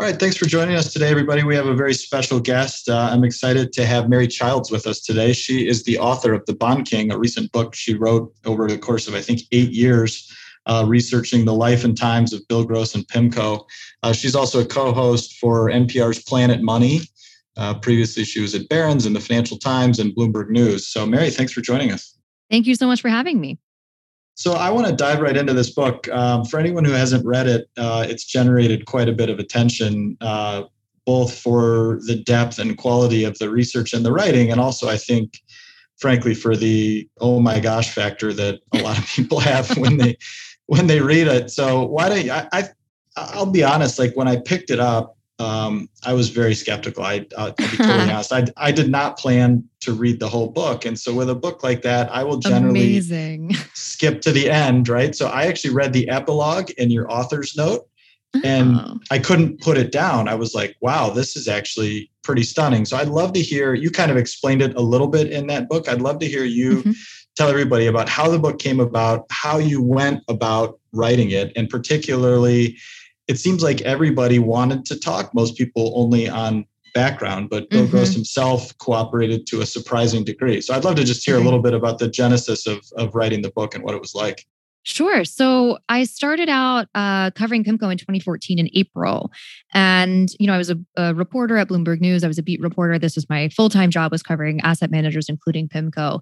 All right, thanks for joining us today, everybody. We have a very special guest. Uh, I'm excited to have Mary Childs with us today. She is the author of The Bond King, a recent book she wrote over the course of, I think, eight years, uh, researching the life and times of Bill Gross and PIMCO. Uh, she's also a co host for NPR's Planet Money. Uh, previously, she was at Barron's and the Financial Times and Bloomberg News. So, Mary, thanks for joining us. Thank you so much for having me. So I want to dive right into this book. Um, for anyone who hasn't read it, uh, it's generated quite a bit of attention, uh, both for the depth and quality of the research and the writing, and also I think, frankly, for the oh my gosh factor that a lot of people have when they when they read it. So why don't you, I, I I'll be honest, like when I picked it up, um, I was very skeptical. I, will be totally honest. I, I did not plan to read the whole book. And so with a book like that, I will generally Amazing. skip to the end, right? So I actually read the epilogue in your author's note and oh. I couldn't put it down. I was like, wow, this is actually pretty stunning. So I'd love to hear you kind of explained it a little bit in that book. I'd love to hear you mm-hmm. tell everybody about how the book came about, how you went about writing it, and particularly it seems like everybody wanted to talk. Most people only on background, but Bill mm-hmm. Gross himself cooperated to a surprising degree. So I'd love to just hear a little bit about the genesis of, of writing the book and what it was like. Sure. So I started out uh, covering PIMCO in 2014 in April, and you know I was a, a, reporter at Bloomberg News. I was a beat reporter. This was my full time job was covering asset managers, including PIMCO.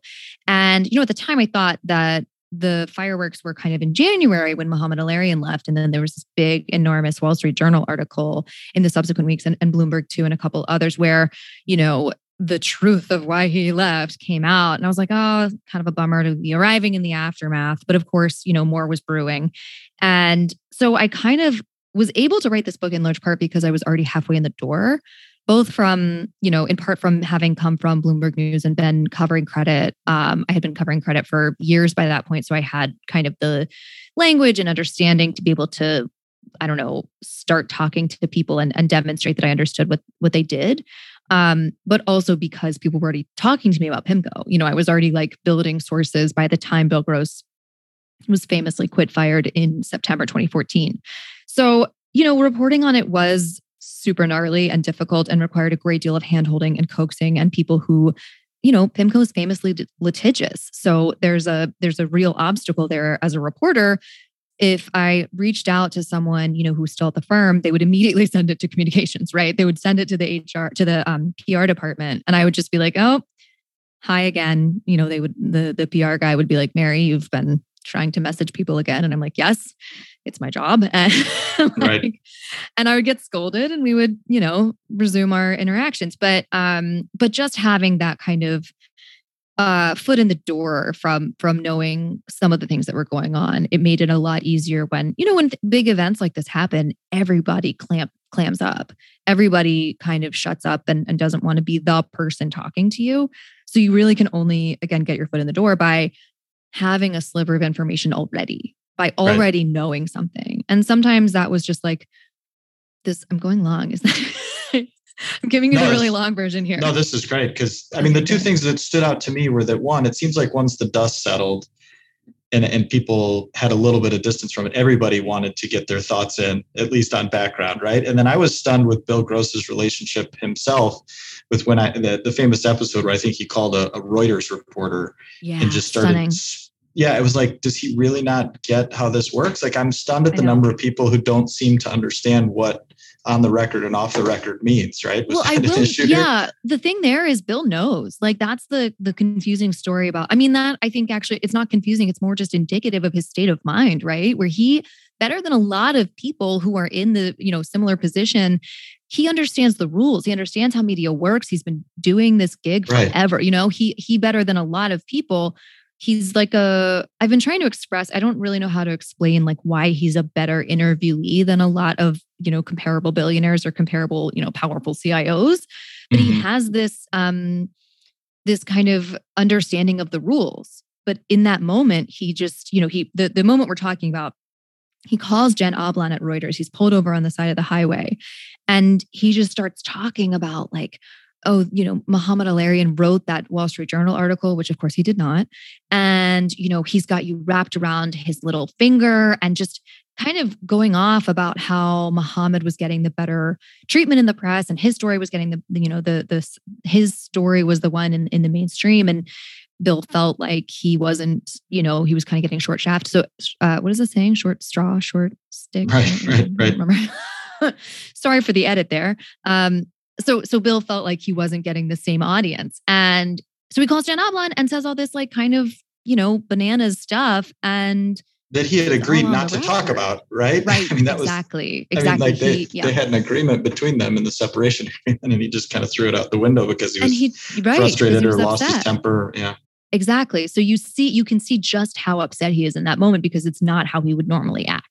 And you know at the time I thought that the fireworks were kind of in January when Mohamed El-Erian left. And then there was this big, enormous Wall Street Journal article in the subsequent weeks and, and Bloomberg too, and a couple others where, you know, the truth of why he left came out. And I was like, oh, kind of a bummer to be arriving in the aftermath. But of course, you know, more was brewing. And so I kind of was able to write this book in large part because I was already halfway in the door both from, you know, in part from having come from Bloomberg News and been covering credit. Um, I had been covering credit for years by that point. So I had kind of the language and understanding to be able to, I don't know, start talking to people and, and demonstrate that I understood what what they did. Um, but also because people were already talking to me about PIMCO. You know, I was already like building sources by the time Bill Gross was famously quit fired in September 2014. So, you know, reporting on it was super gnarly and difficult and required a great deal of handholding and coaxing and people who you know pimco is famously litigious. So there's a there's a real obstacle there as a reporter. If i reached out to someone you know who's still at the firm they would immediately send it to communications right? They would send it to the hr to the um, pr department and i would just be like oh hi again. You know they would the the pr guy would be like mary you've been trying to message people again and i'm like yes it's my job. And like, right. and i would get scolded and we would you know resume our interactions. But um but just having that kind of uh foot in the door from from knowing some of the things that were going on it made it a lot easier when you know when th- big events like this happen everybody clamp clams up. Everybody kind of shuts up and, and doesn't want to be the person talking to you. So you really can only again get your foot in the door by having a sliver of information already by already right. knowing something. And sometimes that was just like this I'm going long. Is that I'm giving you no, the really long version here. No, this is great because I mean the two things that stood out to me were that one, it seems like once the dust settled and, and people had a little bit of distance from it, everybody wanted to get their thoughts in, at least on background, right? And then I was stunned with Bill Gross's relationship himself with when I the, the famous episode where I think he called a, a Reuters reporter yeah, and just started stunning yeah, it was like, does he really not get how this works? Like, I'm stunned at the number of people who don't seem to understand what on the record and off the record means, right? Was well, I will. Yeah, the thing there is Bill knows. Like, that's the the confusing story about. I mean, that I think actually it's not confusing. It's more just indicative of his state of mind, right? Where he better than a lot of people who are in the you know similar position he understands the rules he understands how media works he's been doing this gig forever right. you know he he better than a lot of people he's like a i've been trying to express i don't really know how to explain like why he's a better interviewee than a lot of you know comparable billionaires or comparable you know powerful cios but mm-hmm. he has this um this kind of understanding of the rules but in that moment he just you know he the, the moment we're talking about he calls Jen Ablan at Reuters. He's pulled over on the side of the highway and he just starts talking about like oh, you know, Mohamed El-Erian wrote that Wall Street Journal article, which of course he did not. And, you know, he's got you wrapped around his little finger and just kind of going off about how Mohamed was getting the better treatment in the press and his story was getting the you know the the his story was the one in, in the mainstream. And Bill felt like he wasn't you know he was kind of getting short shaft. So uh, what is the saying? Short straw short stick? Right right right. Sorry for the edit there. Um so so Bill felt like he wasn't getting the same audience and so he calls Jen Ablan and says all this like kind of you know bananas stuff and that he had agreed not to talk about, right? Right. I mean, that exactly. was exactly. I mean, like they, he, yeah. they had an agreement between them in the separation agreement, and he just kind of threw it out the window because he was he, right, frustrated was or upset. lost his temper. Yeah. Exactly. So you see, you can see just how upset he is in that moment because it's not how he would normally act.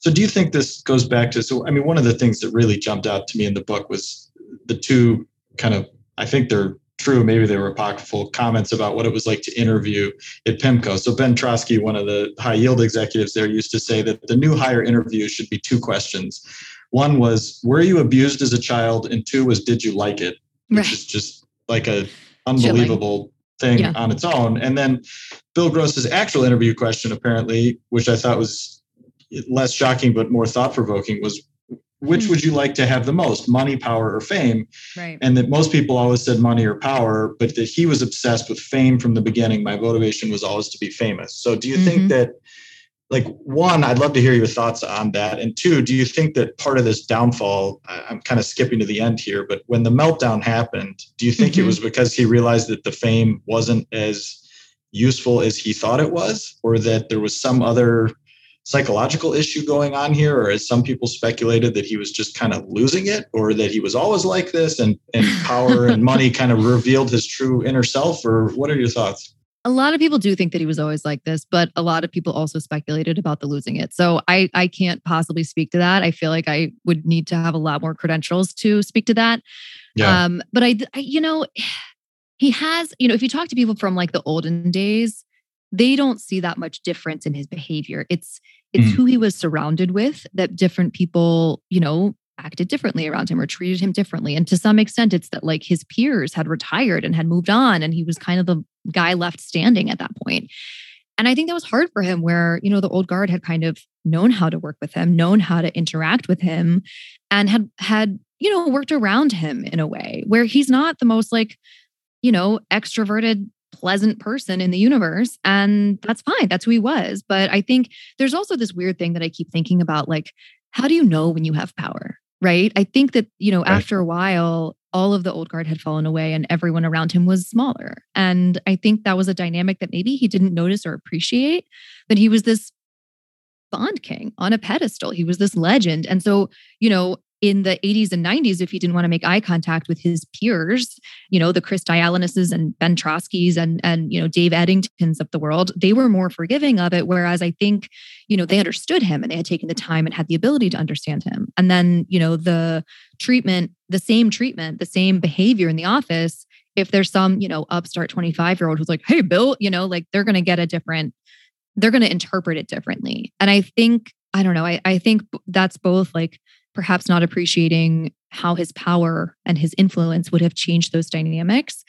So do you think this goes back to so I mean one of the things that really jumped out to me in the book was the two kind of I think they're true, maybe they were apocryphal comments about what it was like to interview at PIMCO. So Ben Trosky, one of the high yield executives there, used to say that the new hire interview should be two questions. One was, were you abused as a child? And two was, did you like it? Which right. is just like a unbelievable thing yeah. on its own. And then Bill Gross's actual interview question, apparently, which I thought was less shocking but more thought provoking, was which hmm. would you like to have the most money power or fame right. and that most people always said money or power but that he was obsessed with fame from the beginning my motivation was always to be famous so do you mm-hmm. think that like one i'd love to hear your thoughts on that and two do you think that part of this downfall i'm kind of skipping to the end here but when the meltdown happened do you think mm-hmm. it was because he realized that the fame wasn't as useful as he thought it was or that there was some other psychological issue going on here, or as some people speculated that he was just kind of losing it, or that he was always like this and, and power and money kind of revealed his true inner self? Or what are your thoughts? A lot of people do think that he was always like this, but a lot of people also speculated about the losing it. So I I can't possibly speak to that. I feel like I would need to have a lot more credentials to speak to that. Yeah. Um, but I, I you know, he has, you know, if you talk to people from like the olden days, they don't see that much difference in his behavior. It's it's mm. who he was surrounded with that different people, you know, acted differently around him or treated him differently. And to some extent, it's that like his peers had retired and had moved on, and he was kind of the guy left standing at that point. And I think that was hard for him, where, you know, the old guard had kind of known how to work with him, known how to interact with him, and had, had, you know, worked around him in a way where he's not the most like, you know, extroverted pleasant person in the universe. And that's fine. That's who he was. But I think there's also this weird thing that I keep thinking about like, how do you know when you have power? Right. I think that, you know, right. after a while, all of the old guard had fallen away and everyone around him was smaller. And I think that was a dynamic that maybe he didn't notice or appreciate, that he was this Bond King on a pedestal. He was this legend. And so, you know, in the 80s and 90s if he didn't want to make eye contact with his peers you know the chris dialynas's and ben troskys and and you know dave eddingtons of the world they were more forgiving of it whereas i think you know they understood him and they had taken the time and had the ability to understand him. And then you know the treatment the same treatment the same behavior in the office if there's some you know upstart 25 year old who's like hey bill you know like they're going to get a different they're going to interpret it differently. And i think i don't know I, I think that's both like perhaps not appreciating how his power and his influence would have changed those dynamics.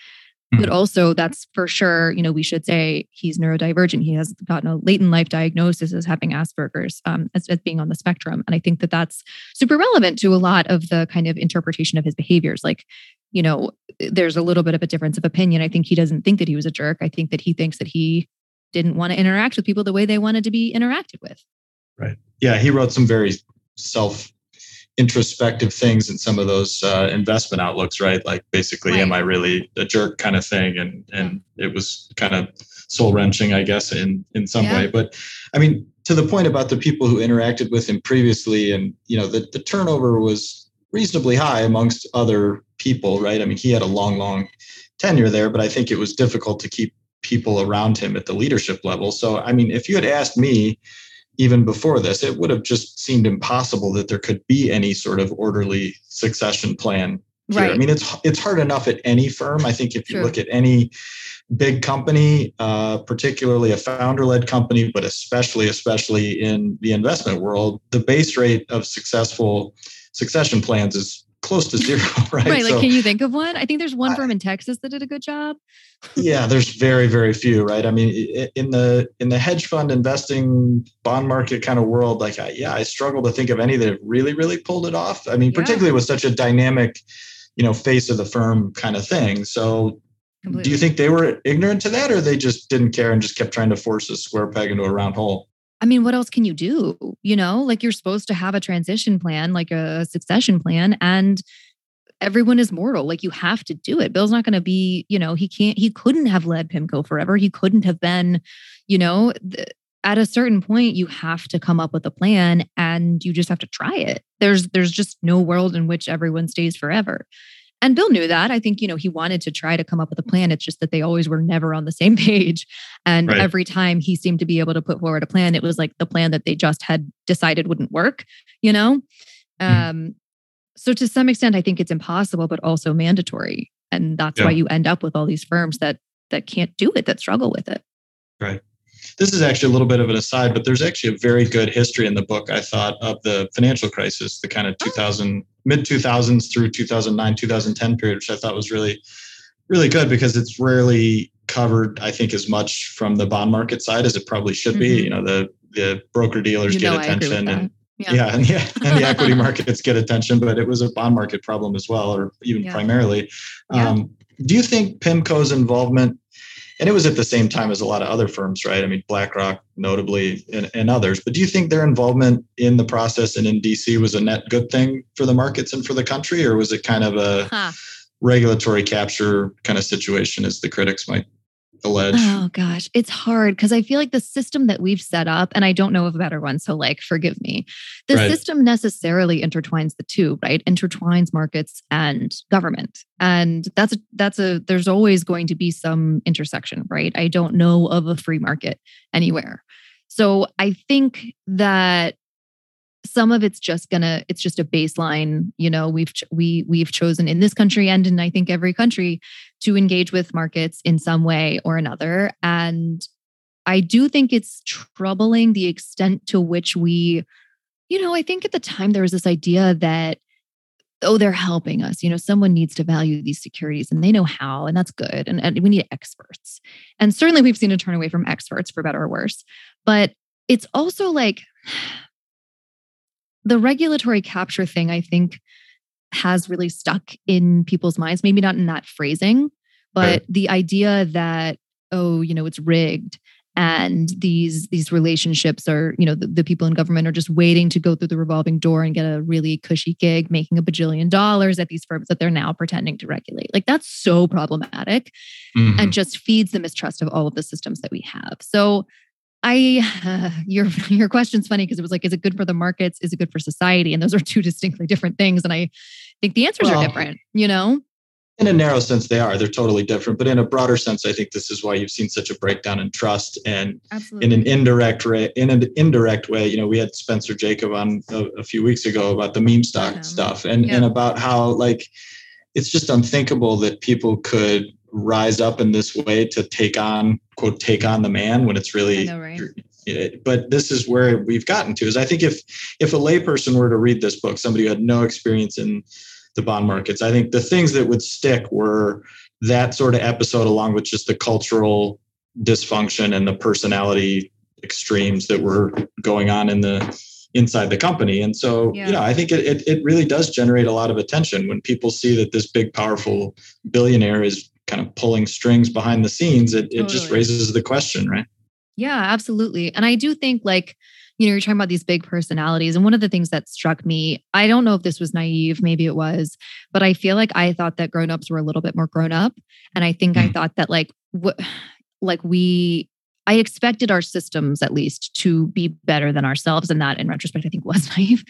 Mm-hmm. But also, that's for sure, you know, we should say he's neurodivergent. He has gotten a late in life diagnosis as having Asperger's, um, as, as being on the spectrum. And I think that that's super relevant to a lot of the kind of interpretation of his behaviors. Like, you know, there's a little bit of a difference of opinion. I think he doesn't think that he was a jerk. I think that he thinks that he didn't want to interact with people the way they wanted to be interacted with. Right. Yeah. He wrote some very self introspective things in some of those uh, investment outlooks, right? Like basically, right. am I really a jerk kind of thing? And and it was kind of soul wrenching, I guess, in in some yeah. way. But I mean, to the point about the people who interacted with him previously, and you know, the the turnover was reasonably high amongst other people, right? I mean, he had a long, long tenure there, but I think it was difficult to keep people around him at the leadership level. So, I mean, if you had asked me even before this, it would have just seemed impossible that there could be any sort of orderly succession plan. Here. Right. I mean, it's it's hard enough at any firm. I think if you look at any big company, uh, particularly a founder-led company, but especially especially in the investment world, the base rate of successful succession plans is close to zero, right? Right. Like, so, can you think of one? I think there's one I, firm in Texas that did a good job. yeah, there's very, very few, right? I mean, in the in the hedge fund investing bond market kind of world, like, I, yeah, I struggle to think of any that have really, really pulled it off. I mean, yeah. particularly with such a dynamic, you know, face of the firm kind of thing. So, Completely. do you think they were ignorant to that, or they just didn't care and just kept trying to force a square peg into a round hole? I mean, what else can you do? You know, like you're supposed to have a transition plan, like a succession plan, and everyone is mortal. Like you have to do it. Bill's not going to be, you know, he can't, he couldn't have led PIMCO forever. He couldn't have been, you know, th- at a certain point you have to come up with a plan and you just have to try it. There's there's just no world in which everyone stays forever. And Bill knew that. I think, you know, he wanted to try to come up with a plan. It's just that they always were never on the same page. And right. every time he seemed to be able to put forward a plan, it was like the plan that they just had decided wouldn't work, you know? Mm. Um, so to some extent, I think it's impossible, but also mandatory. And that's yeah. why you end up with all these firms that that can't do it, that struggle with it. Right. This is actually a little bit of an aside, but there's actually a very good history in the book, I thought, of the financial crisis, the kind of 2000, mid 2000s through 2009, 2010 period, which I thought was really, really good because it's rarely covered, I think, as much from the bond market side as it probably should be. Mm-hmm. You know, the, the broker dealers you get attention and yeah. yeah, and, yeah, and the equity markets get attention, but it was a bond market problem as well, or even yeah. primarily. Um, do you think PIMCO's involvement and it was at the same time as a lot of other firms, right? I mean, BlackRock, notably, and, and, others. But do you think their involvement in the process and in DC was a net good thing for the markets and for the country, or was it kind of a huh. regulatory capture kind of situation, as the critics might allege? Oh gosh, it's hard because I feel like the system that we've set up, and I don't know of a better one, so like forgive me. The right. system necessarily intertwines the two, right? Intertwines markets and government. And that's a that's a there's always going to be some intersection, right? I don't know of a free market anywhere. So I think that some of it's just gonna it's just a baseline you know we've we we've chosen in this country and in i think every country to engage with markets in some way or another. And i do think it's troubling the extent to which we you know i think at the time there was this idea that oh they're helping us you know someone needs to value these securities and they know how and that's good and, and we need experts. And certainly we've seen a turn away from experts for better or worse but it's also like the regulatory capture thing, I think, has really stuck in people's minds. Maybe not in that phrasing, but right. the idea that, oh, you know, it's rigged and these these relationships are you know the, the, people in government are just waiting to go through the revolving door and get a really cushy gig making a bajillion dollars at these firms that they're now pretending to regulate like that's so problematic mm-hmm. and just feeds the mistrust of all of the systems that we have so I uh, your your question's funny because it was like, is it good for the markets? Is it good for society? And those are two distinctly different things. And I think the answers well, are different. You know, in a narrow sense, they are. They're totally different. But in a broader sense, I think this is why you've seen such a breakdown in trust. And Absolutely. in an indirect way, in an indirect way, you know, we had Spencer Jakab on a, a few weeks ago about the meme stock stuff, and and about how like it's just unthinkable that people could rise up in this way to take on quote take on the man when it's really know, right? but this is where we've gotten to is i think if if a layperson were to read this book somebody who had no experience in the bond markets i think the things that would stick were that sort of episode along with just the cultural dysfunction and the personality extremes that were going on in the inside the company and so yeah. you know i think it, it, it really does generate a lot of attention when people see that this big powerful billionaire is kind of pulling strings behind the scenes, it, totally. it just raises the question, right? Yeah, absolutely. And I do think like, you know, you're talking about these big personalities. And one of the things that struck me, I don't know if this was naive, maybe it was, but I feel like I thought that grown-ups were a little bit more grown up. And I think mm. I thought that like what like we I expected our systems at least to be better than ourselves. And that in retrospect, I think was naive.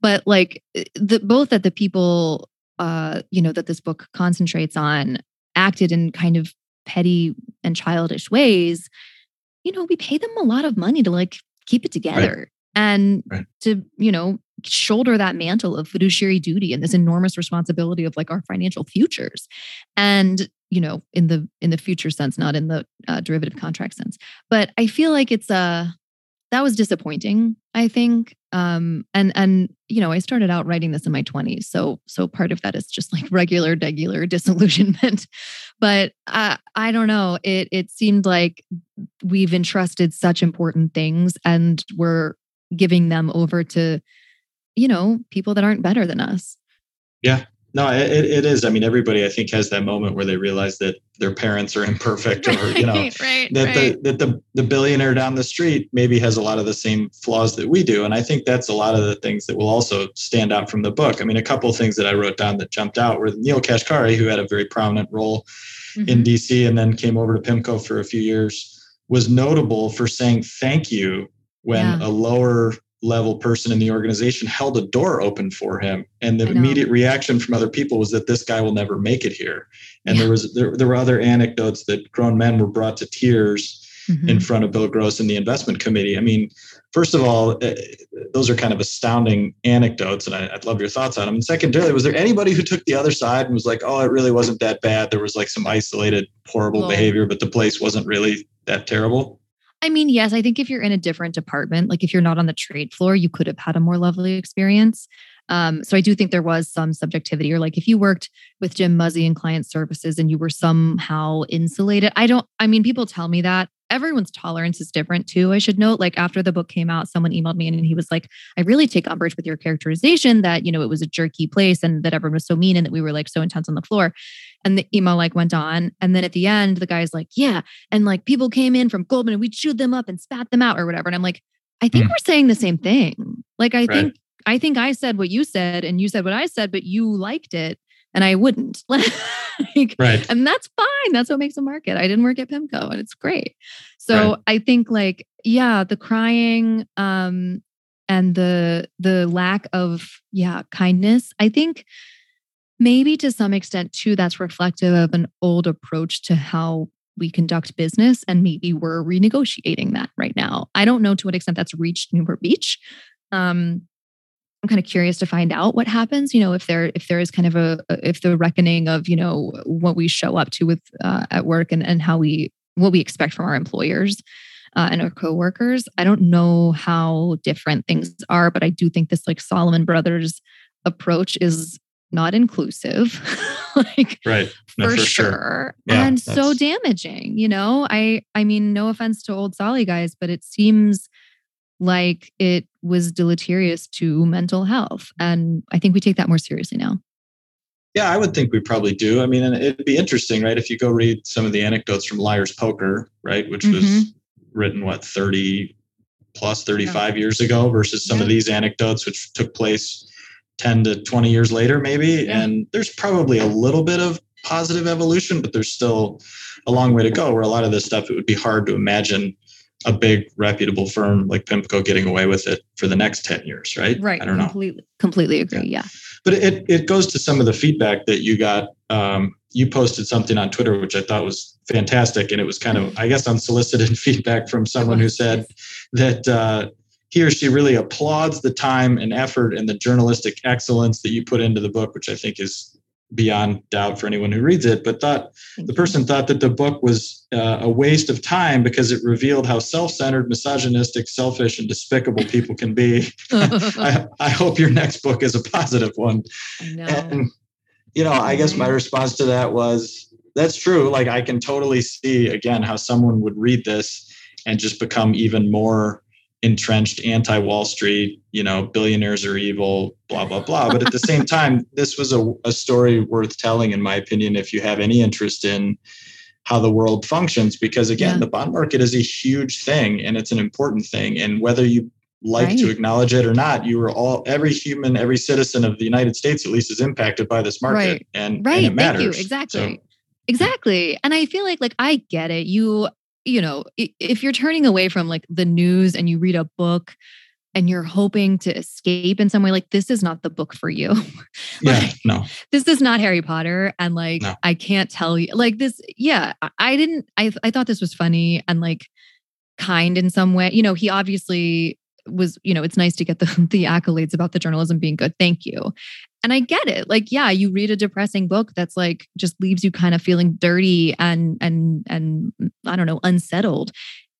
But like eh, the both that the people uh, you know, that this book concentrates on acted in kind of petty and childish ways, you know, we pay them a lot of money to like keep it together right. and right. to, you know, shoulder that mantle of fiduciary duty and this enormous responsibility of like our financial futures. And, you know, in the in the future sense, not in the uh, derivative contract sense. But I feel like it's a that was disappointing, I think. um and and you know i started out writing this in my 20s so so part of that is just like regular regular disillusionment. But I i don't know it it seemed like we've entrusted such important things and we're giving them over to you know people that aren't better than us. Yeah no, it, it is. I mean, everybody I think has that moment where they realize that their parents are imperfect, or you know, right, right, that right. the that the the billionaire down the street maybe has a lot of the same flaws that we do, and I think that's a lot of the things that will also stand out from the book. I mean, a couple of things that I wrote down that jumped out were Neel Kashkari, who had a very prominent role mm-hmm. in DC and then came over to PIMCO for a few years, was notable for saying thank you when yeah. a lower level person in the organization held a door open for him. And the immediate reaction from other people was that this guy will never make it here. And yeah. there was there, there were other anecdotes that grown men were brought to tears mm-hmm. in front of bill gross and the investment committee. I mean first of all uh, those are kind of astounding anecdotes and I, would love your thoughts on them. And secondarily was there anybody who took the other side and was like oh it really wasn't that bad. There was like some isolated horrible behavior but the place wasn't really that terrible I mean, yes, I think if you're in a different department, like if you're not on the trade floor, you could have had a more lovely experience. Um, so I do think there was some subjectivity, or like if you worked with Jim Muzzy in client services and you were somehow insulated. I don't, I mean, people tell me that everyone's tolerance is different too. I should note, like after the book came out, someone emailed me and he was like, I really take umbrage with your characterization that, you know, it was a jerky place and that everyone was so mean and that we were like so intense on the floor. And the email like went on. And then at the end, the guy's like, yeah. And like people came in from Goldman and we chewed them up and spat them out or whatever. And I'm like, I think mm. we're saying the same thing. Like, I right. think, I think I said what you said and you said what I said, but you liked it and I wouldn't. like, right. And that's fine. That's what makes a market. I didn't work at PIMCO and it's great. So right. I think like, yeah, the crying, um, and the the lack of yeah kindness i think maybe to some extent too that's reflective of an old approach to how we conduct business and maybe we're renegotiating that right now. I don't know to what extent that's reached newport beach. Um, i'm kind of curious to find out what happens you know if there if there is kind of a if the reckoning of you know what we show up to with uh, at work and and how we what we expect from our employers uh, and our coworkers. I don't know how different things are but i do think this like salomon brothers approach is not inclusive. Like right. No, for, for, sure, sure. Yeah, and so damaging you know? I i mean no offense to old solly guys but it seems like it was deleterious to mental health. And i think we take that more seriously now. Yeah i would think we probably do. I mean and it'd be interesting right? If you go read some of the anecdotes from liar's poker right? Which mm-hmm. was written what 30 plus 35 yeah. years ago versus some yeah. of these anecdotes which took place 10 to 20 years later, maybe. Yeah. And there's probably a little bit of positive evolution, but there's still a long way to go where a lot of this stuff, it would be hard to imagine a big reputable firm like PIMCO getting away with it for the next 10 years, right? Right. I don't completely, know. Completely agree. Yeah. yeah. But it, it goes to some of the feedback that you got. Um, you posted something on Twitter, which I thought was fantastic. And it was kind of, I guess, unsolicited feedback from someone who said that uh, he or she really applauds the time and effort and the journalistic excellence that you put into the book, which I think is beyond doubt for anyone who reads it. But thought the person thought that the book was uh, a waste of time because it revealed how self-centered, misogynistic, selfish, and despicable people can be. I, I, hope your next book is a positive one. And you know, I guess my response to that was that's true. Like I can totally see again how someone would read this and just become even more entrenched anti Wall Street, you know, billionaires are evil, blah, blah, blah. But at the same time, this was a, a story worth telling, in my opinion, if you have any interest in how the world functions. Because again, yeah. the bond market is a huge thing and it's an important thing. And whether you like right. to acknowledge it or not, you are all every human, every citizen of the United States at least is impacted by this market. Right. And, right. and it matters. Thank you. Exactly. So, Exactly. And I feel like like I get it. You you know, if you're turning away from like the news and you read a book and you're hoping to escape in some way, like this is not the book for you. like, yeah, no. This is not Harry Potter. And like, no. I can't tell you, like this, yeah, I didn't, I, I thought this was funny and like kind in some way. You know, he obviously was, you know, it's nice to get the, the accolades about the journalism being good. Thank you. And I get it. Like, yeah, you read a depressing book that's like just leaves you kind of feeling dirty and and and mm, I don't know, unsettled.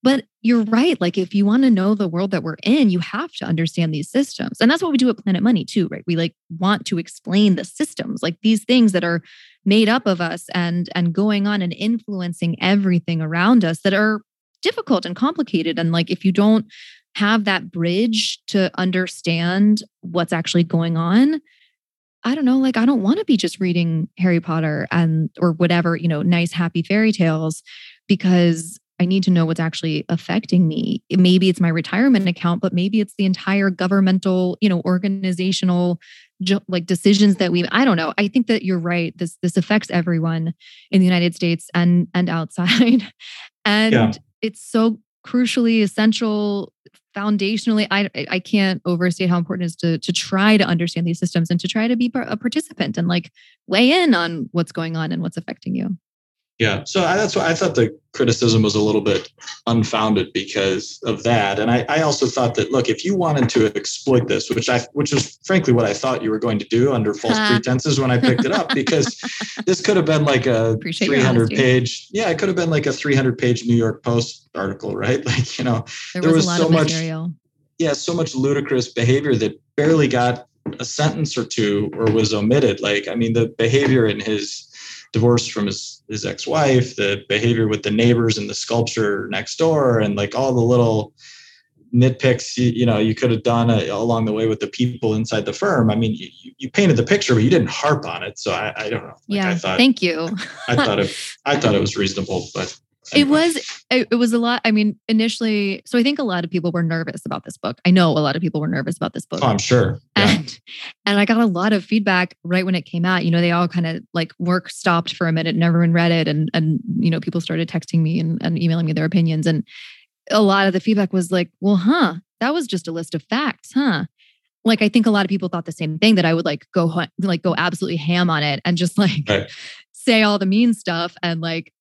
but you're right. Like, if you want to know the world that we're in, you have to understand these systems. And that's what we do at Planet Money, too, right? We like want to explain the systems, like these things that are made up of us and and going on and influencing everything around us that are difficult and complicated. And like, if you don't have that bridge to understand what's actually going on, I don't know, like I don't want to be just reading Harry Potter and or whatever, you know, nice happy fairy tales because I need to know what's actually affecting me. Maybe it's my retirement account, but maybe it's the entire governmental, you know, organizational like decisions that we I don't know. I think that you're right. This this affects everyone in the United States and and outside. and yeah. it's so crucially essential foundationally I I can't overstate how important it is to to try to understand these systems and to try to be a participant and like weigh in on what's going on and what's affecting you. Yeah, so I, that's why I thought the criticism was a little bit unfounded because of that, and I, I also thought that look, if you wanted to exploit this, which I which is frankly what I thought you were going to do under false pretenses when I picked it up, because this could have been like a Appreciate 300 page, yeah, it could have been like a 300 page New York Post article, right? Like you know, there, there was, was so much, material. yeah, so much ludicrous behavior that barely got a sentence or two or was omitted. Like I mean, the behavior in his divorce from his his ex-wife, the behavior with the neighbors and the sculpture next door, and like all the little nitpicks you, you know you could have done uh, along the way with the people inside the firm. I mean, you, you painted the picture, but you didn't harp on it. So I, I don't know. Like yeah, I thought, thank you. I thought it. I thought it was reasonable, but it was it was a lot i mean initially so i think a lot of people were nervous about this book. I know a lot of people were nervous about this book. Oh, i'm sure. Yeah. and and i got a lot of feedback right when it came out. You know they all kind of like work stopped for a minute and everyone read it and and you know people started texting me and, and emailing me their opinions and a lot of the feedback was like well huh that was just a list of facts huh? Like i think a lot of people thought the same thing that i would like go like go absolutely ham on it and just like right. say all the mean stuff and like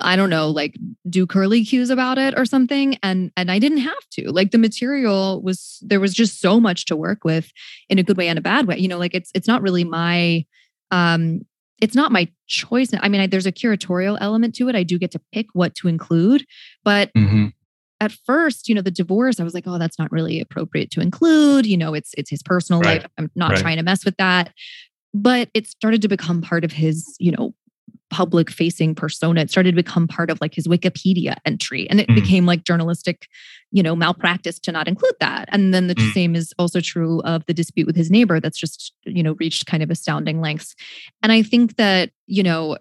I don't know, like do curly cues about it or something. And and I didn't have to. Like the material was there was just so much to work with in a good way and a bad way. You know, like it's it's not really my um it's not my choice. I mean, I, there's a curatorial element to it. I do get to pick what to include, but mm-hmm. at first, you know, the divorce, I was like, oh, that's not really appropriate to include. You know, it's it's his personal right. life. I'm not right. trying to mess with that but it started to become part of his you know public facing persona. It started to become part of like his Wikipedia entry and it mm. became like journalistic, you know, malpractice to not include that. And then the mm. same is also true of the dispute with his neighbor that's just, you know, reached kind of astounding lengths. And I think that, you know,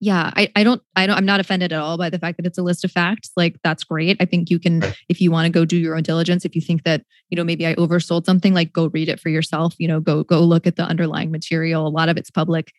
yeah I, I don't i don't i'm not offended at all by the fact that it's a list of facts like that's great. I think you can if you want to go do your own diligence if you think that you know maybe i oversold something like go read it for yourself you know go go look at the underlying material a lot of it's public.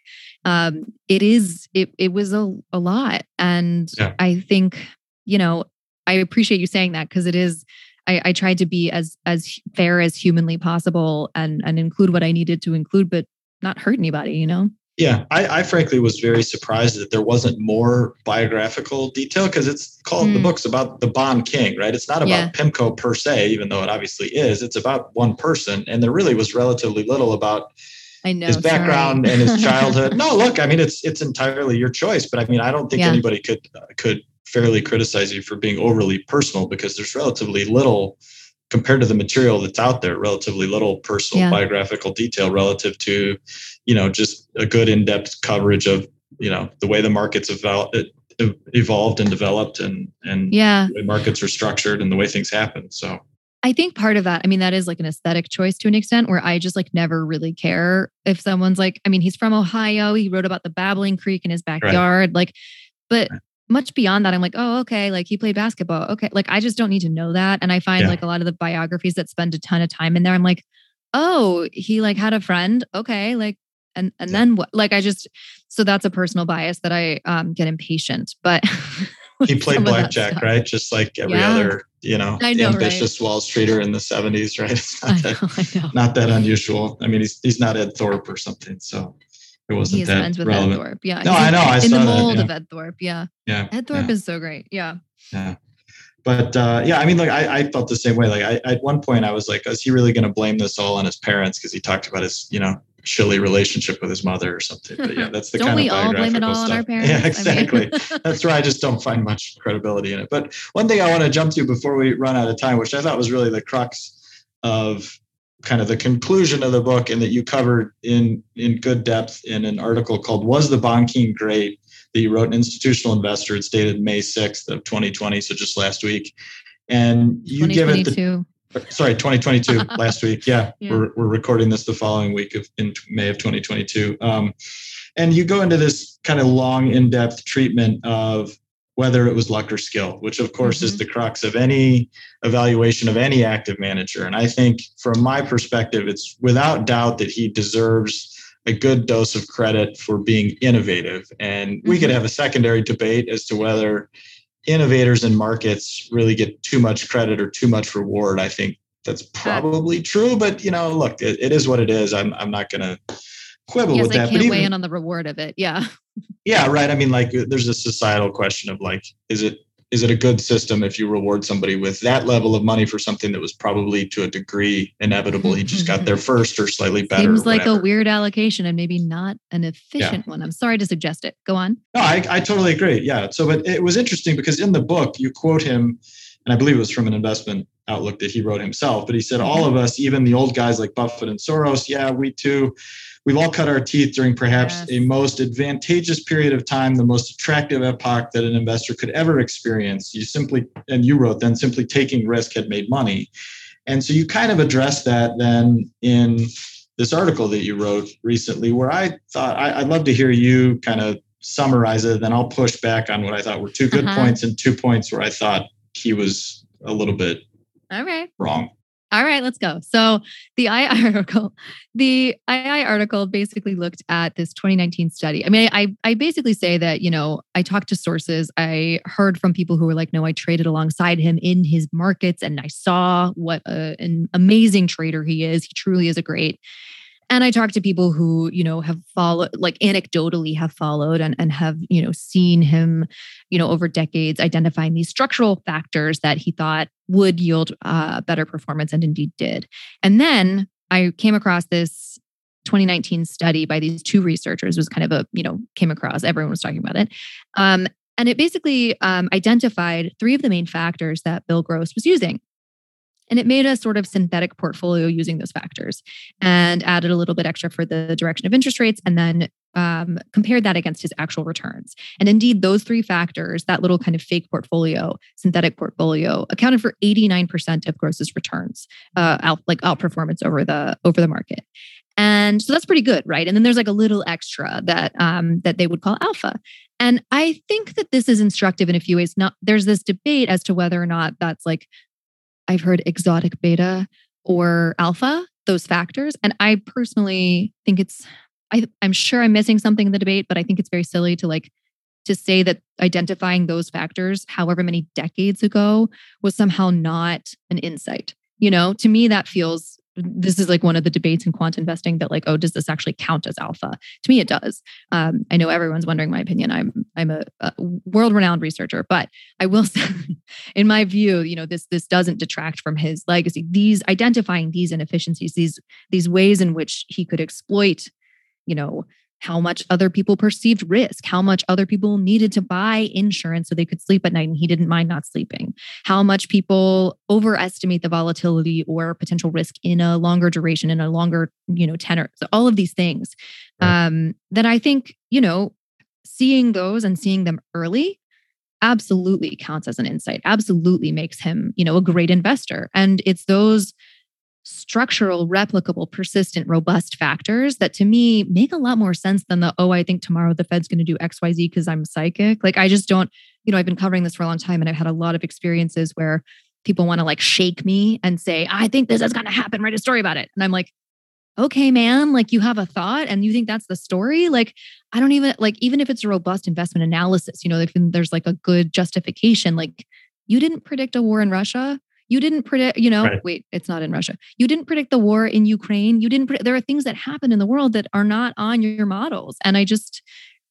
Um it is it it was a, a lot and yeah. i think you know i appreciate you saying that because it is I, I tried to be as as fair as humanly possible and and include what i needed to include but not hurt anybody you know yeah, I, I, frankly was very surprised that there wasn't more biographical detail because it's called mm. the book's about the Bond King, right? It's not about yeah. Pimco per se, even though it obviously is. It's about one person, and there really was relatively little about I know, his background and his childhood. no, look, I mean, it's it's entirely your choice, but I mean, I don't think yeah. anybody could uh, could fairly criticize you for being overly personal because there's relatively little compared to the material that's out there relatively little personal yeah. biographical detail relative to you know just a good in-depth coverage of you know the way the markets evolved, evolved and developed and and yeah markets are structured and the way things happen so I think part of that, I mean, that is like an aesthetic choice to an extent where I just like never really care if someone's like, I mean, he's from Ohio. He wrote about the babbling creek in his backyard. Right. Like, but right much beyond that, I'm like, oh, okay, like he played basketball. Okay. Like I just don't need to know that. And I find yeah. like a lot of the biographies that spend a ton of time in there, I'm like, oh, he like had a friend. Okay. Like, and and yeah. then what? Like I just so that's a personal bias that I um get impatient. But he played blackjack, right? Just like every yeah. other, you know, know ambitious right? Wall Streeter in the 70s, right? It's not that not that unusual. I mean, he's he's not Ed Thorp or something. So it wasn't He's that friends with relevant. Ed Thorp. Yeah. No, I know. I in the mold that, yeah. of Ed Thorp. Yeah. Yeah. Ed Thorp is so great. Yeah. Yeah. But uh, yeah, I mean, like I, I felt the same way. Like I, at one point, I was like, "Is he really going to blame this all on his parents?" Because he talked about his, you know, chilly relationship with his mother or something. But yeah, that's the don't kind we of all blame it all stuff. on our parents? Yeah, exactly. I mean... that's where I just don't find much credibility in it. But one thing I want to jump to before we run out of time, which I thought was really the crux of kind of the conclusion of the book and that you covered in in good depth in an article called was the bond king great that you wrote an institutional investor it's dated may 6th of 2020 so just last week and you give it the, sorry 2022 last week yeah, yeah, We're, we're recording this the following week of in may of 2022 um, and you go into this kind of long in-depth treatment of whether it was luck or skill, which of course mm-hmm. is the crux of any evaluation of any active manager. And I think from my perspective, it's without doubt that he deserves a good dose of credit for being innovative. And mm-hmm. we could mm-hmm. have a secondary debate as to whether innovators in markets really get too much credit or too much reward. I think that's probably true, but you know, look, it, it is what it is. I'm, I'm not going to quibble yes, with that. I can't weigh in on the reward of it. Yeah. yeah, right. I mean, like, there's a societal question of like, is it is it a good system if you reward somebody with that level of money for something that was probably to a degree inevitable? He just got there first or slightly better. Seems like a weird allocation and maybe not an efficient yeah. one. I'm sorry to suggest it. Go on. No, I, I totally agree. Yeah. So, but it was interesting because in the book you quote him, and I believe it was from an investment outlook that he wrote himself, but he said, mm-hmm. all of us, even the old guys like Buffett and Soros, yeah, we too we've all cut our teeth during perhaps yes. a most advantageous period of time, the most attractive epoch that an investor could ever experience. You simply, and you wrote then, simply taking risk had made money. And so you kind of addressed that then in this article that you wrote recently, where I thought I, would love to hear you kind of summarize it. Then I'll push back on what I thought were two good uh-huh. points and two points where I thought he was a little bit all right wrong. All right, let's go. So the II article, the II article basically looked at this 2019 study. I mean, I I basically say that you know I talked to sources. I heard from people who were like, "No, I traded alongside him in his markets, and I saw what a, an amazing trader he is. He truly is a great." And i talk to people who you know have followed like anecdotally have followed and, and have you know seen him you know over decades identifying these structural factors that he thought would yield uh, better performance and indeed did. And then i came across this 2019 study by these two researchers was kind of a you know came across everyone was talking about it. Um, and it basically um, identified three of the main factors that bill gross was using and it made a sort of synthetic portfolio using those factors and added a little bit extra for the direction of interest rates and then um, compared that against his actual returns. And indeed, those three factors, that little kind of fake portfolio, synthetic portfolio, accounted for 89% of Gross's returns, uh, out, like outperformance over the over the market. And so that's pretty good, right? And then there's like a little extra that um, that they would call alpha. And I think that this is instructive in a few ways. Not there's this debate as to whether or not that's like I've heard exotic beta or alpha, those factors. And I personally think it's, I, I'm sure I'm missing something in the debate, but I think it's very silly to like to say that identifying those factors, however many decades ago, was somehow not an insight. You know, to me, that feels this is like one of the debates in quant investing that like oh does this actually count as alpha? To me it does. Um, i know everyone's wondering my opinion. I'm i'm a, a world renowned researcher but i will say in my view you know this this doesn't detract from his legacy. These identifying these inefficiencies these these ways in which he could exploit you know how much other people perceived risk, how much other people needed to buy insurance so they could sleep at night and he didn't mind not sleeping, how much people overestimate the volatility or potential risk in a longer duration, in a longer, you know, tenor. So all of these things. Right. Um, that I think, you know, seeing those and seeing them early absolutely counts as an insight, absolutely makes him, you know, a great investor. And it's those structural, replicable, persistent, robust factors that to me make a lot more sense than the, oh, I think tomorrow the Fed's going to do XYZ because I'm psychic. Like, I just don't, you know, I've been covering this for a long time and I've had a lot of experiences where people want to like shake me and say, I think this is going to happen, write a story about it. And I'm like, okay, man, like you have a thought and you think that's the story. Like, I don't even like, even if it's a robust investment analysis, you know, like there's like a good justification, like, you didn't predict a war in Russia you didn't predict, you know, right. wait, it's not in Russia. You didn't predict the war in Ukraine. You didn't, predict, there are things that happen in the world that are not on your models. And I just,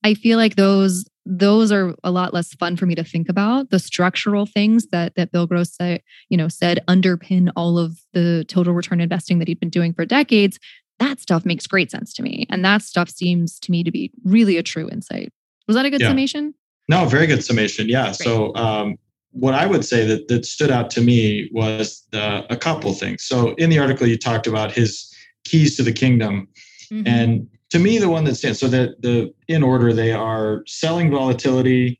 I feel like those, those are a lot less fun for me to think about. The structural things that, that Bill Gross said, you know, said underpin all of the total return investing that he'd been doing for decades that stuff makes great sense to me. And that stuff seems to me to be really a true insight. Was that a good yeah. summation? No, very good summation. Yeah. Great. So, um, what I would say that that stood out to me was the, a couple things. So, in the article, you talked about his keys to the kingdom, mm-hmm. and to me, the one that stands so that the in order they are selling volatility,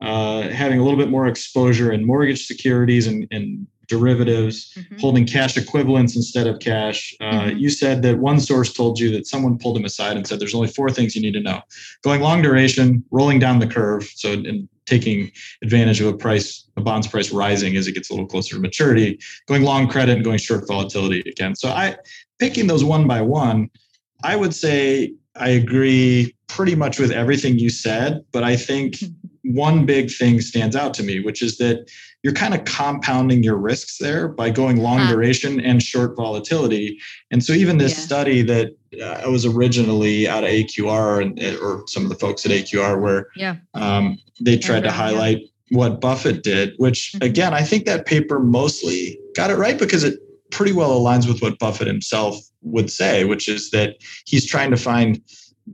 uh, having a little bit more exposure in mortgage securities and, and derivatives, mm-hmm. holding cash equivalents instead of cash. Uh, mm-hmm. You said that one source told you that someone pulled him aside and said there's only four things you need to know going long duration, rolling down the curve. So, and taking advantage of a price, a bond's price rising as it gets a little closer to maturity, going long credit and going short volatility again. So, I picking those one by one, I would say I agree pretty much with everything you said, but I think mm-hmm. One big thing stands out to me, which is that you're kind of compounding your risks there by going long duration and short volatility. And so even this yeah. study that uh, was originally out of AQR and or some of the folks at AQR where yeah. um, they tried to highlight yeah. what Buffett did, which mm-hmm. again, I think that paper mostly got it right because it pretty well aligns with what Buffett himself would say, which is that he's trying to find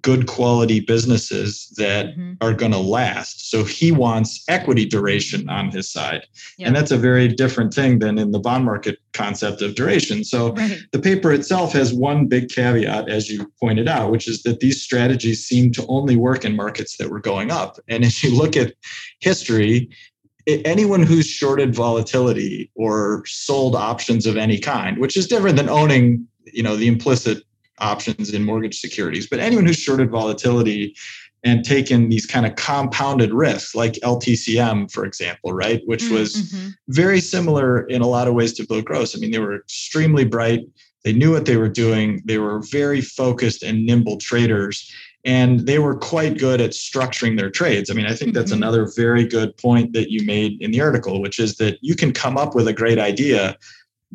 good quality businesses that mm-hmm. are going to last. So he wants equity duration on his side. Yep. And that's a very different thing than in the bond market concept of duration. So right. the paper itself has one big caveat, as you pointed out, which is that these strategies seem to only work in markets that were going up. And if you look at history, anyone who's shorted volatility or sold options of any kind, which is different than owning, you know, the implicit options in mortgage securities. But anyone who's shorted volatility and taken these kind of compounded risks, like LTCM, for example, right, which mm, was mm-hmm. very similar in a lot of ways to Bill Gross. I mean, they were extremely bright. They knew what they were doing. They were very focused and nimble traders, and they were quite good at structuring their trades. I mean, I think that's mm-hmm. another very good point that you made in the article, which is that you can come up with a great idea,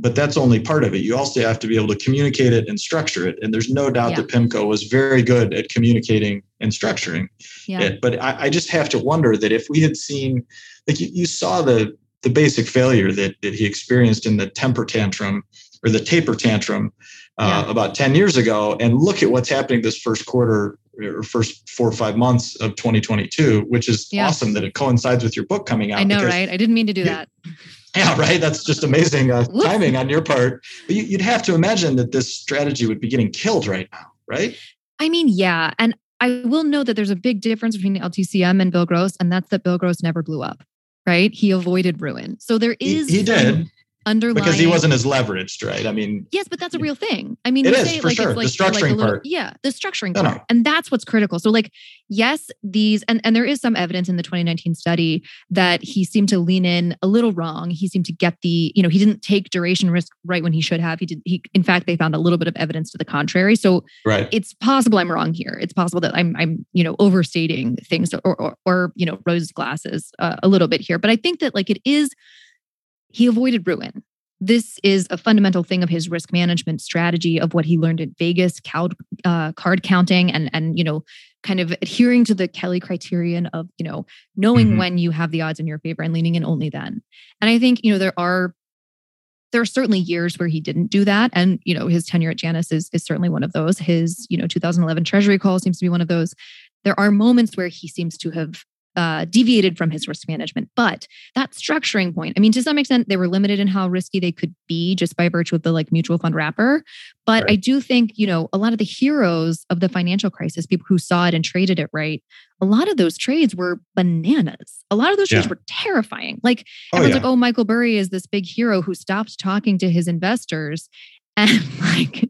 but that's only part of it. You also have to be able to communicate it and structure it. And there's no doubt yeah. that PIMCO was very good at communicating and structuring yeah. it. But I, I, just have to wonder that if we had seen, like you, you saw the the basic failure that that he experienced in the temper tantrum or the taper tantrum uh, yeah. about 10 years ago, and look at what's happening this first quarter or first four or five months of 2022, which is awesome that it coincides with your book coming out. I know, right? I didn't mean to do that. Yeah, right. That's just amazing uh, timing on your part. But you, would have to imagine that this strategy would be getting killed right now, right? I mean, yeah. And I will know that there's a big difference between the LTCM and Bill Gross, and that's that Bill Gross never blew up, right? He avoided ruin. So there is. He, he did underlying because he wasn't as leveraged, right? I mean, yes, but that's a real thing. I mean, it is for like sure. Like, the structuring like little, part, yeah, the structuring no, part, no. and that's what's critical. So, like, yes, these and and there is some evidence in the 2019 study that he seemed to lean in a little wrong. He seemed to get the, you know, he didn't take duration risk right when he should have. He did. He, in fact, they found a little bit of evidence to the contrary. So, right, it's possible I'm wrong here. It's possible that I'm, I'm, you know, overstating things or or, or you know, rose glasses uh, a little bit here. But I think that like it is he avoided ruin this is a fundamental thing of his risk management strategy of what he learned at Vegas, card, uh, card counting, and and you know, kind of adhering to the Kelly criterion of you know knowing mm-hmm. when you have the odds in your favor and leaning in only then. And I think you know there are there are certainly years where he didn't do that, and you know his tenure at Janus is is certainly one of those. His you know 2011 Treasury call seems to be one of those. There are moments where he seems to have uh, deviated from his risk management. But that structuring point, I mean, to some extent, they were limited in how risky they could be just by virtue of the like mutual fund wrapper. But right. I do think, you know, a lot of the heroes of the financial crisis, people who saw it and traded it right, a lot of those trades were bananas. A lot of those trades were terrifying. Like oh, everyone's yeah. like, oh, Michael Burry is this big hero who stopped talking to his investors and like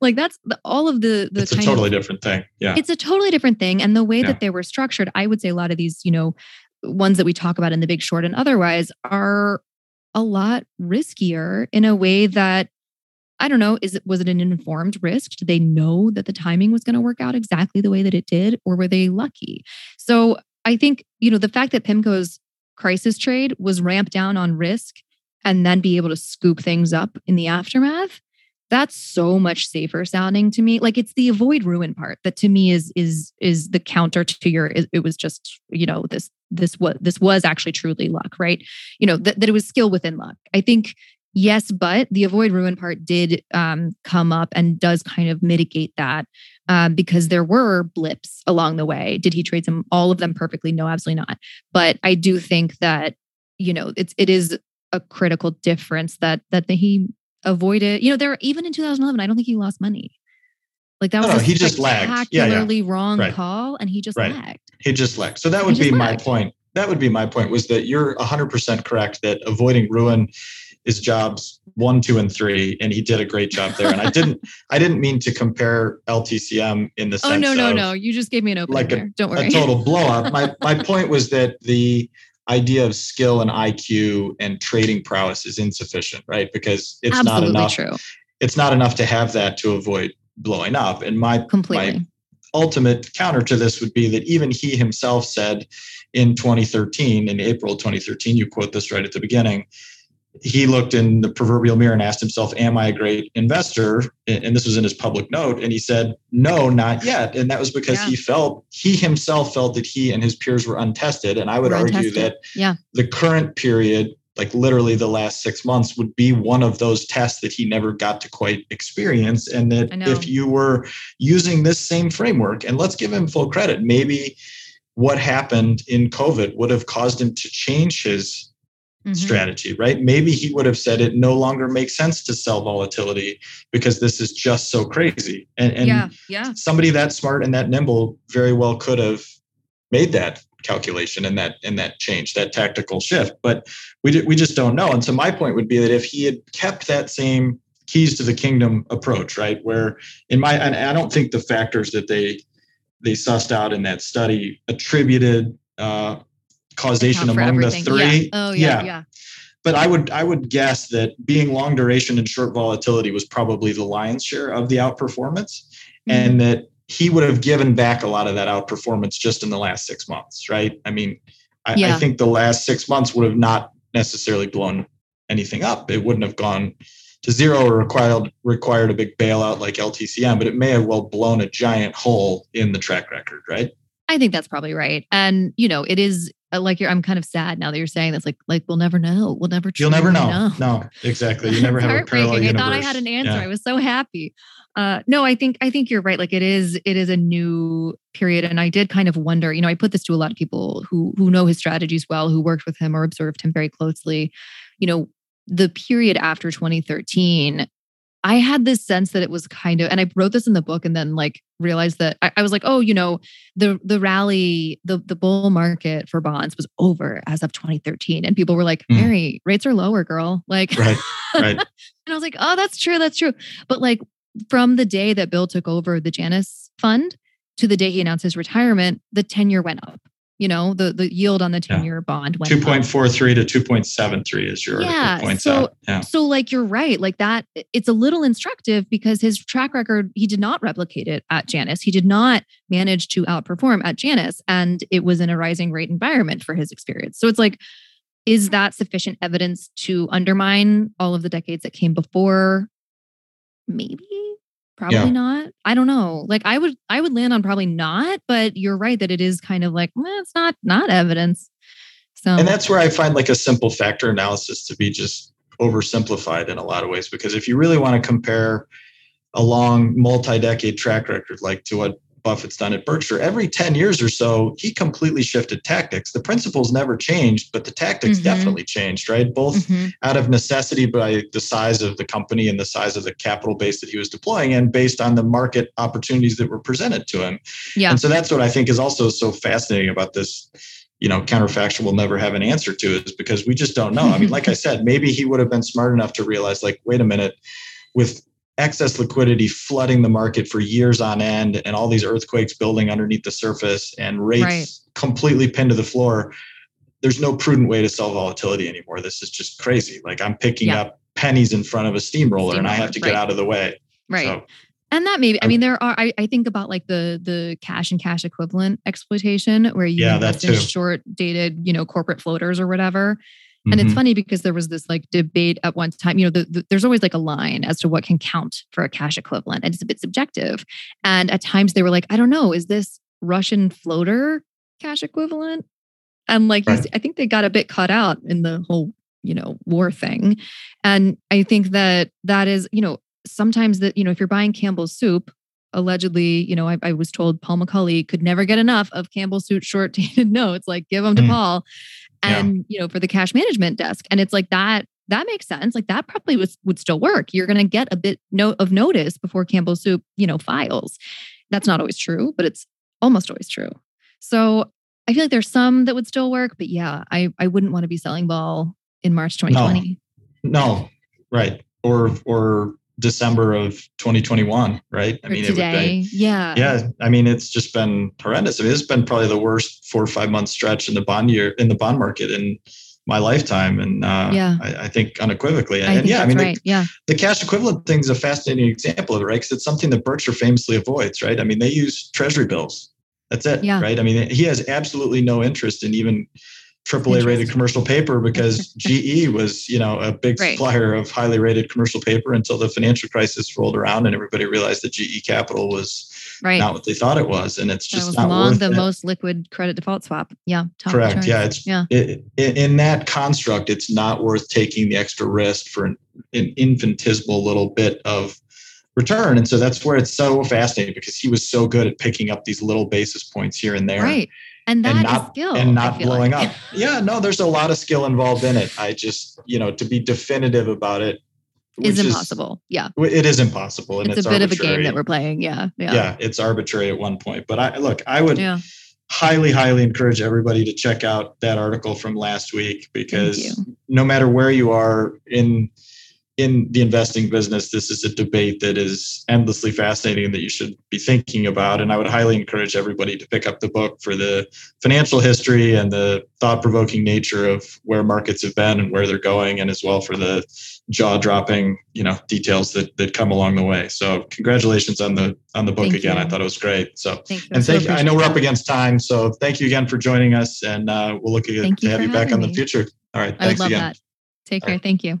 like that's the, all of the the it's a totally of, different thing. Yeah. It's a totally different thing. And the way yeah. that they were structured i would say a lot of these you know ones that we talk about in the big short and otherwise are a lot riskier in a way that i don't know is it was it an informed risk? Did they know that the timing was going to work out exactly the way that it did or were they lucky? So i think you know the fact that pimco's crisis trade was ramped down on risk and then be able to scoop things up in the aftermath that's so much safer sounding to me like it's the avoid ruin part that to me is is is the counter to your it, was just you know this this what this was actually truly luck right you know that, that it was skill within luck i think Yes, but the avoid ruin part did um, come up and does kind of mitigate that um, because there were blips along the way. Did he trade them all of them perfectly? No, absolutely not. But I do think that you know it's it is a critical difference that that the, he avoided. You know, there even in 2011, I don't think he lost money. Like that was no, he just lagged. Yeah, yeah. wrong right. call, and he just right. lagged. He just lagged. So that would be my point. That would be my point. Was that you're 100 percent correct that avoiding ruin is jobs one, two, and three, and he did a great job there. And I didn't, I didn't mean to compare LTCM in the sense. Oh no, no, of no! You just gave me an opener. Like a, Don't worry. A total blow up. My my point was that the idea of skill and IQ and trading prowess is insufficient, right? Because it's Absolutely not enough. True. It's not enough to have that to avoid blowing up. And my completely. My, ultimate counter to this would be that even he himself said in 2013 in april 2013 you quote this right at the beginning he looked in the proverbial mirror and asked himself, Am I a great investor? And this was in his public note. And he said, No, not yet. And that was because yeah. he felt, he himself felt that he and his peers were untested. And I would we're argue untested. that yeah. the current period, like literally the last six months, would be one of those tests that he never got to quite experience. And that if you were using this same framework, and let's give him full credit, maybe what happened in COVID would have caused him to change his mm-hmm. strategy, right? Maybe he would have said it no longer makes sense to sell volatility because this is just so crazy. And, and yeah, yeah. somebody that smart and that nimble very well could have made that calculation and that and that change, that tactical shift. But we we just don't know. And so my point would be that if he had kept that same keys to the kingdom approach, right, where in my and I don't think the factors that they they sussed out in that study attributed uh, causation among the three. Yeah. Oh yeah, yeah, yeah. But I would I would guess that being long duration and short volatility was probably the lion's share of the outperformance, mm-hmm. and that he would have given back a lot of that outperformance just in the last six months, right? I mean, I, yeah. I think the last six months would have not necessarily blown anything up. It wouldn't have gone to zero or required required a big bailout like LTCM, but it may have well blown a giant hole in the track record, right? I think that's probably right. And you know, it is like you're, I'm kind of sad now that you're saying that's like, like we'll never know. We'll never. You'll never know. know. No, exactly. You never have a parallel universe. I thought I had an answer. Yeah. I was so happy. Uh, no, I think I think you're right. Like it is, it is a new period, and I did kind of wonder. You know, I put this to a lot of people who who know his strategies well, who worked with him or observed him very closely. You know, the period after 2013 I had this sense that it was kind of, and I wrote this in the book and then like realized that I, I, was like, oh, you know, the the rally, the the bull market for bonds was over as of 2013. And people were like, mm. Mary, rates are lower, girl. Like right, right. and I was like, oh, that's true, that's true. But like from the day that Bill took over the Janus fund to the day he announced his retirement, the tenure went up you know the the yield on the 10 year yeah. bond went 2.43 to 2.73 is your yeah, points so, out. Yeah. So like you're right. Like that it's a little instructive because his track record, he did not replicate it at Janus. He did not manage to outperform at Janus. And it was in a rising rate environment for his experience. So it's like, is that sufficient evidence to undermine all of the decades that came before? Maybe probably yeah. not. I don't know. Like i would i would land on probably not but you're right that it is kind of like well, it's not not evidence. So and that's where i find like a simple factor analysis to be just oversimplified in a lot of ways because if you really want to compare a long multi-decade track record like to what Buffett's done at Berkshire, every 10 years or so, he completely shifted tactics. The principles never changed, but the tactics mm-hmm. definitely changed, right? Both mm-hmm. out of necessity by the size of the company and the size of the capital base that he was deploying, and based on the market opportunities that were presented to him. Yeah. And so that's what I think is also so fascinating about this. You know, counterfactual will never have an answer to is because we just don't know. I mean, like I said, maybe he would have been smart enough to realize, like, wait a minute, with excess liquidity flooding the market for years on end and all these earthquakes building underneath the surface and rates right. completely pinned to the floor there's no prudent way to sell volatility anymore this is just crazy like i'm picking yeah. up pennies in front of a steamroller, steamroller and i have to get right. out of the way right so, and that maybe i mean there are I, I, think about like the the cash and cash equivalent exploitation where you yeah, invest in short dated you know corporate floaters or whatever and mm-hmm. it's funny because there was this like debate at one time, you know, the, the, there's always like a line as to what can count for a cash equivalent, and it's a bit subjective. And at times they were like, I don't know, is this Russian floater cash equivalent? And like, right. I think they got a bit caught out in the whole you know, war thing. And I think that that is, you know, sometimes that, you know, if you're buying Campbell's soup, allegedly, you know, I, I was told Paul McCulley could never get enough of Campbell's soup short dated notes, like give them to mm. Paul and, yeah. you know, for the cash management desk. And it's like that that makes sense. Like that probably was, would still work. You're going to get a bit no, of notice before Campbell Soup, you know, files. That's not always true, but it's almost always true. So I feel like there's some that would still work, but yeah, I I wouldn't want to be selling vol in March 2020. No, no right. Or or December of 2021, right? I mean, today, yeah, yeah. I mean, it's just been horrendous. I mean, it's been probably the worst four or five month stretch in the bond year in the bond market in my lifetime, and uh, yeah, I, I, think unequivocally. I and yeah, I mean, right. the, yeah, the cash equivalent thing is a fascinating example of it, right? Because it's something that Berkshire famously avoids, right? I mean, they use Treasury bills that's it. Yeah. Right. I mean, he has absolutely no interest in even AAA rated commercial paper because GE was, you know, a big right. supplier of highly rated commercial paper until the financial crisis rolled around and everybody realized that GE Capital was right. not what they thought it was, and it's just not long the it. most liquid credit default swap. Yeah, correct. Yeah, it's yeah. It, in that construct, it's not worth taking the extra risk for an, an infinitesimal little bit of return. And so that's where it's so fascinating because he was so good at picking up these little basis points here and there. Right. And that and not, skill. And not blowing like. up. yeah, no, there's a lot of skill involved in it. I just, you know, to be definitive about it is impossible. Is, yeah. It is impossible. And it's, it's a bit arbitrary. of a game that we're playing. Yeah. Yeah. Yeah. It's arbitrary at one point. But I look, I would yeah. highly, highly encourage everybody to check out that article from last week because no matter where you are in in the investing business, this is a debate that is endlessly fascinating that you should be thinking about. And I would highly encourage everybody to pick up the book for the financial history and the thought provoking nature of where markets have been and where they're going, and as well for the jaw dropping, you know, details that, that come along the way. So congratulations on the on the book thank again. You. I thought it was great. So thank and thank so I know we're up against time. So thank you again for joining us and uh, we'll look at to have you back on the future. All right. I thanks again. that. Take care. Right. Thank you.